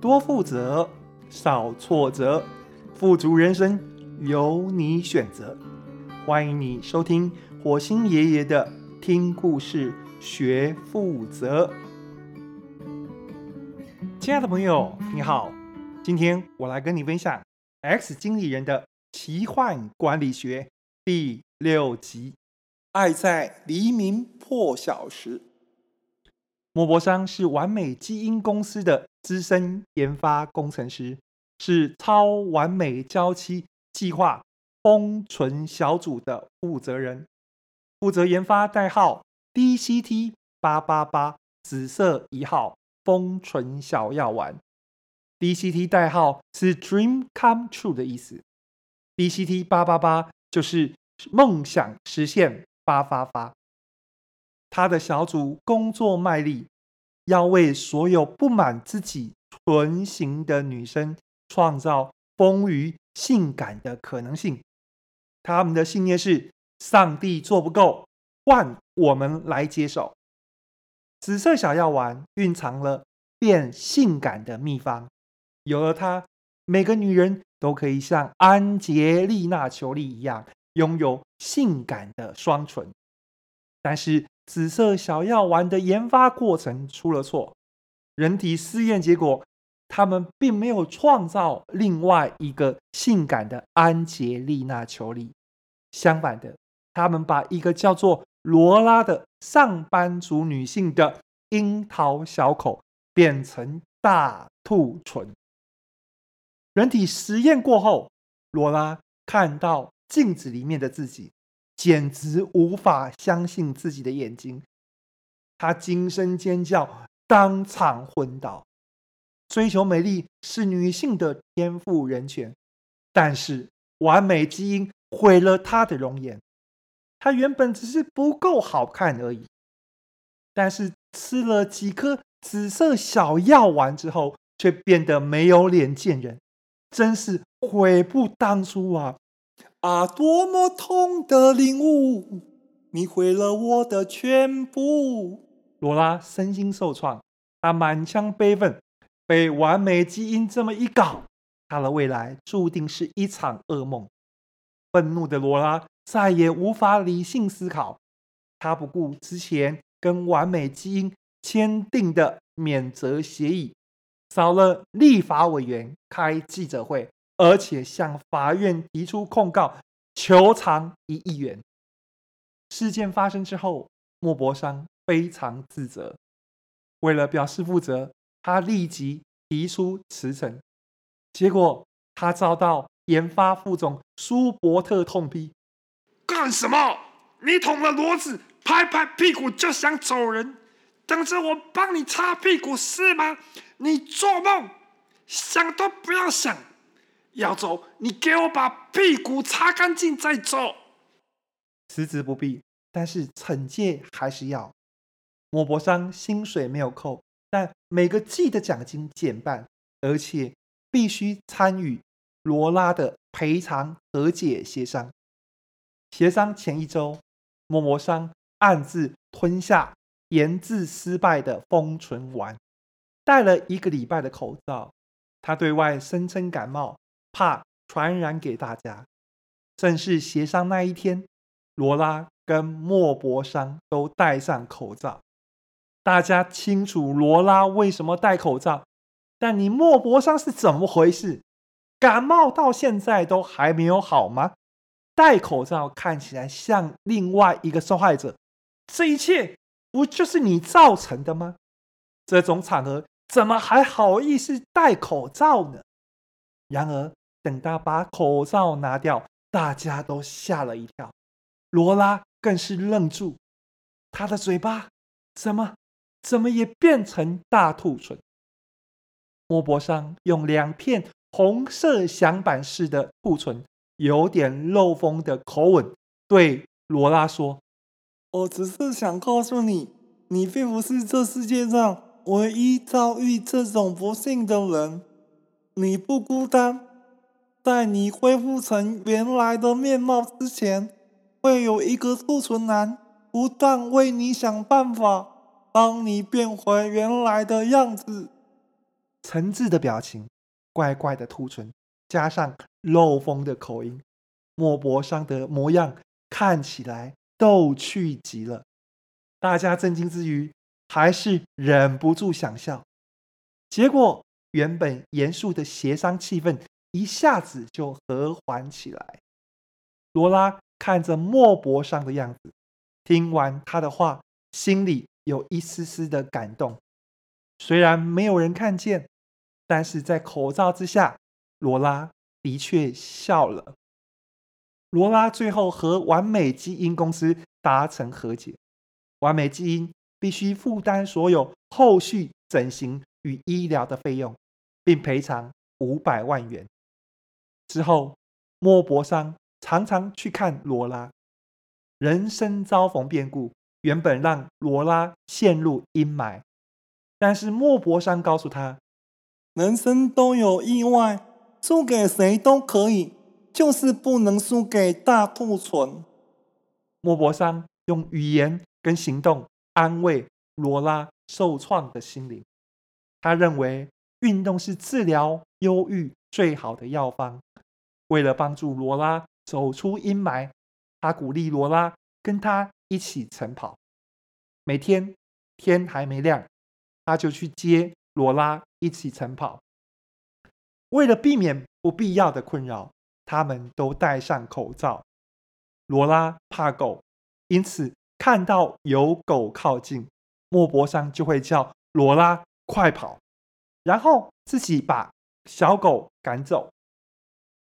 多负责，少挫折，富足人生由你选择。欢迎你收听火星爷爷的听故事学负责。亲爱的朋友，你好，今天我来跟你分享《X 经理人的奇幻管理学》第六集《爱在黎明破晓时》。莫泊桑是完美基因公司的资深研发工程师，是超完美娇妻计划封存小组的负责人，负责研发代号 DCT 八八八紫色一号封存小药丸。DCT 代号是 Dream Come True 的意思，DCT 八八八就是梦想实现八八八。他的小组工作卖力，要为所有不满自己存型的女生创造丰腴性感的可能性。他们的信念是：上帝做不够，换我们来接手。紫色小药丸蕴藏了变性感的秘方，有了它，每个女人都可以像安洁莉娜·裘莉一样，拥有性感的双唇。但是，紫色小药丸的研发过程出了错，人体试验结果，他们并没有创造另外一个性感的安洁丽娜·裘莉。相反的，他们把一个叫做罗拉的上班族女性的樱桃小口变成大兔唇。人体实验过后，罗拉看到镜子里面的自己。简直无法相信自己的眼睛，他惊声尖叫，当场昏倒。追求美丽是女性的天赋人权，但是完美基因毁了她的容颜。她原本只是不够好看而已，但是吃了几颗紫色小药丸之后，却变得没有脸见人，真是悔不当初啊！啊！多么痛的领悟！你毁了我的全部。罗拉身心受创，她满腔悲愤，被完美基因这么一搞，她的未来注定是一场噩梦。愤怒的罗拉再也无法理性思考，她不顾之前跟完美基因签订的免责协议，找了立法委员开记者会。而且向法院提出控告，求偿一亿元。事件发生之后，莫泊桑非常自责。为了表示负责，他立即提出辞呈。结果，他遭到研发副总舒伯特痛批：“干什么？你捅了骡子，拍拍屁股就想走人？等着我帮你擦屁股是吗？你做梦，想都不要想！”要走，你给我把屁股擦干净再走。辞职不必，但是惩戒还是要。莫泊桑薪水没有扣，但每个季的奖金减半，而且必须参与罗拉的赔偿和解协商。协商前一周，莫泊桑暗自吞下研制失败的封存丸，戴了一个礼拜的口罩。他对外声称感冒。怕传染给大家。正式协商那一天，罗拉跟莫泊桑都戴上口罩。大家清楚罗拉为什么戴口罩，但你莫泊桑是怎么回事？感冒到现在都还没有好吗？戴口罩看起来像另外一个受害者，这一切不就是你造成的吗？这种场合怎么还好意思戴口罩呢？然而。等他把口罩拿掉，大家都吓了一跳。罗拉更是愣住，他的嘴巴怎么怎么也变成大兔唇。莫泊桑用两片红色响板式的兔唇，有点漏风的口吻对罗拉说：“我只是想告诉你，你并不是这世界上唯一遭遇这种不幸的人，你不孤单。”在你恢复成原来的面貌之前，会有一个兔唇男不断为你想办法，帮你变回原来的样子。诚挚的表情，怪怪的兔唇，加上漏风的口音，莫泊桑的模样看起来逗趣极了。大家震惊之余，还是忍不住想笑。结果，原本严肃的协商气氛一下子就和缓起来。罗拉看着莫泊桑的样子，听完他的话，心里有一丝丝的感动。虽然没有人看见，但是在口罩之下，罗拉的确笑了。罗拉最后和完美基因公司达成和解。完美基因必须负担所有后续整形与医疗的费用，并赔偿五百万元。之后，莫泊桑常常去看罗拉。人生遭逢变故，原本让罗拉陷入阴霾，但是莫泊桑告诉他：“人生都有意外，输给谁都可以，就是不能输给大兔唇。”莫泊桑用语言。跟行动安慰罗拉受创的心灵。他认为运动是治疗忧郁最好的药方。为了帮助罗拉走出阴霾，他鼓励罗拉跟他一起晨跑。每天天还没亮，他就去接罗拉一起晨跑。为了避免不必要的困扰，他们都戴上口罩。罗拉怕狗，因此。看到有狗靠近，莫泊桑就会叫罗拉快跑，然后自己把小狗赶走。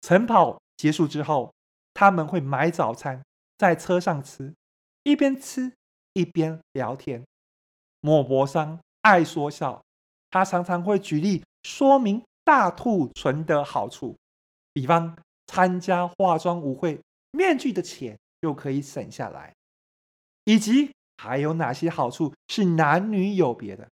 晨跑结束之后，他们会买早餐，在车上吃，一边吃一边聊天。莫泊桑爱说笑，他常常会举例说明大兔唇的好处，比方参加化妆舞会，面具的钱就可以省下来。以及还有哪些好处是男女有别的？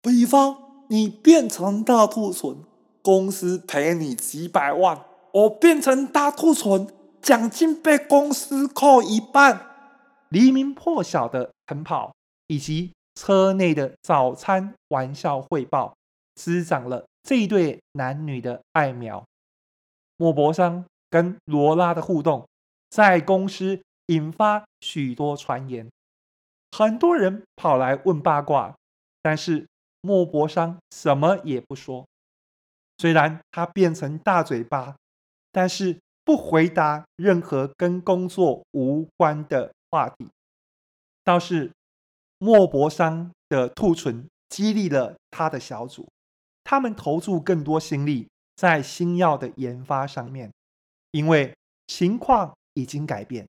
比方，你变成大兔唇，公司赔你几百万；我变成大库存，奖金被公司扣一半。黎明破晓的晨跑，以及车内的早餐玩笑汇报，滋长了这一对男女的爱苗。莫泊桑跟罗拉的互动，在公司。引发许多传言，很多人跑来问八卦，但是莫泊桑什么也不说。虽然他变成大嘴巴，但是不回答任何跟工作无关的话题。倒是莫泊桑的兔唇激励了他的小组，他们投注更多心力在新药的研发上面，因为情况已经改变。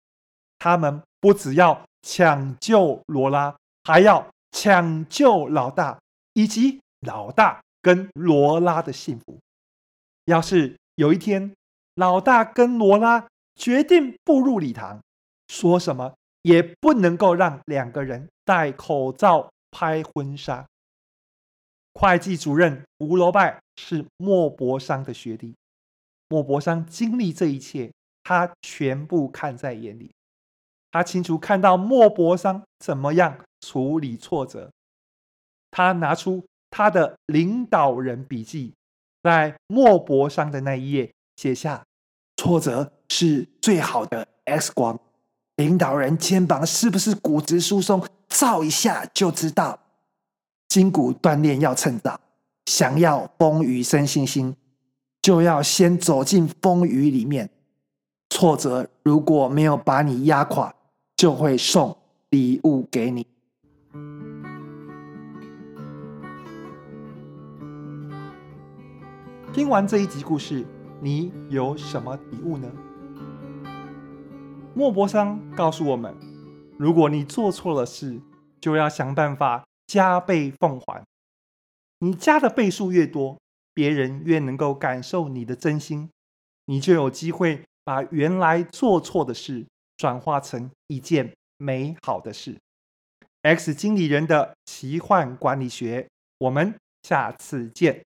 他们不只要抢救罗拉，还要抢救老大以及老大跟罗拉的幸福。要是有一天老大跟罗拉决定步入礼堂，说什么也不能够让两个人戴口罩拍婚纱。会计主任吴罗拜是莫泊桑的学弟，莫泊桑经历这一切，他全部看在眼里。他清楚看到莫泊桑怎么样处理挫折，他拿出他的领导人笔记，在莫泊桑的那一页写下：“挫折是最好的 X 光，领导人肩膀是不是骨质疏松，照一下就知道。筋骨锻炼要趁早，想要风雨生信心，就要先走进风雨里面。挫折如果没有把你压垮。”就会送礼物给你。听完这一集故事，你有什么体悟呢？莫泊桑告诉我们：如果你做错了事，就要想办法加倍奉还。你加的倍数越多，别人越能够感受你的真心，你就有机会把原来做错的事。转化成一件美好的事。X 经理人的奇幻管理学，我们下次见。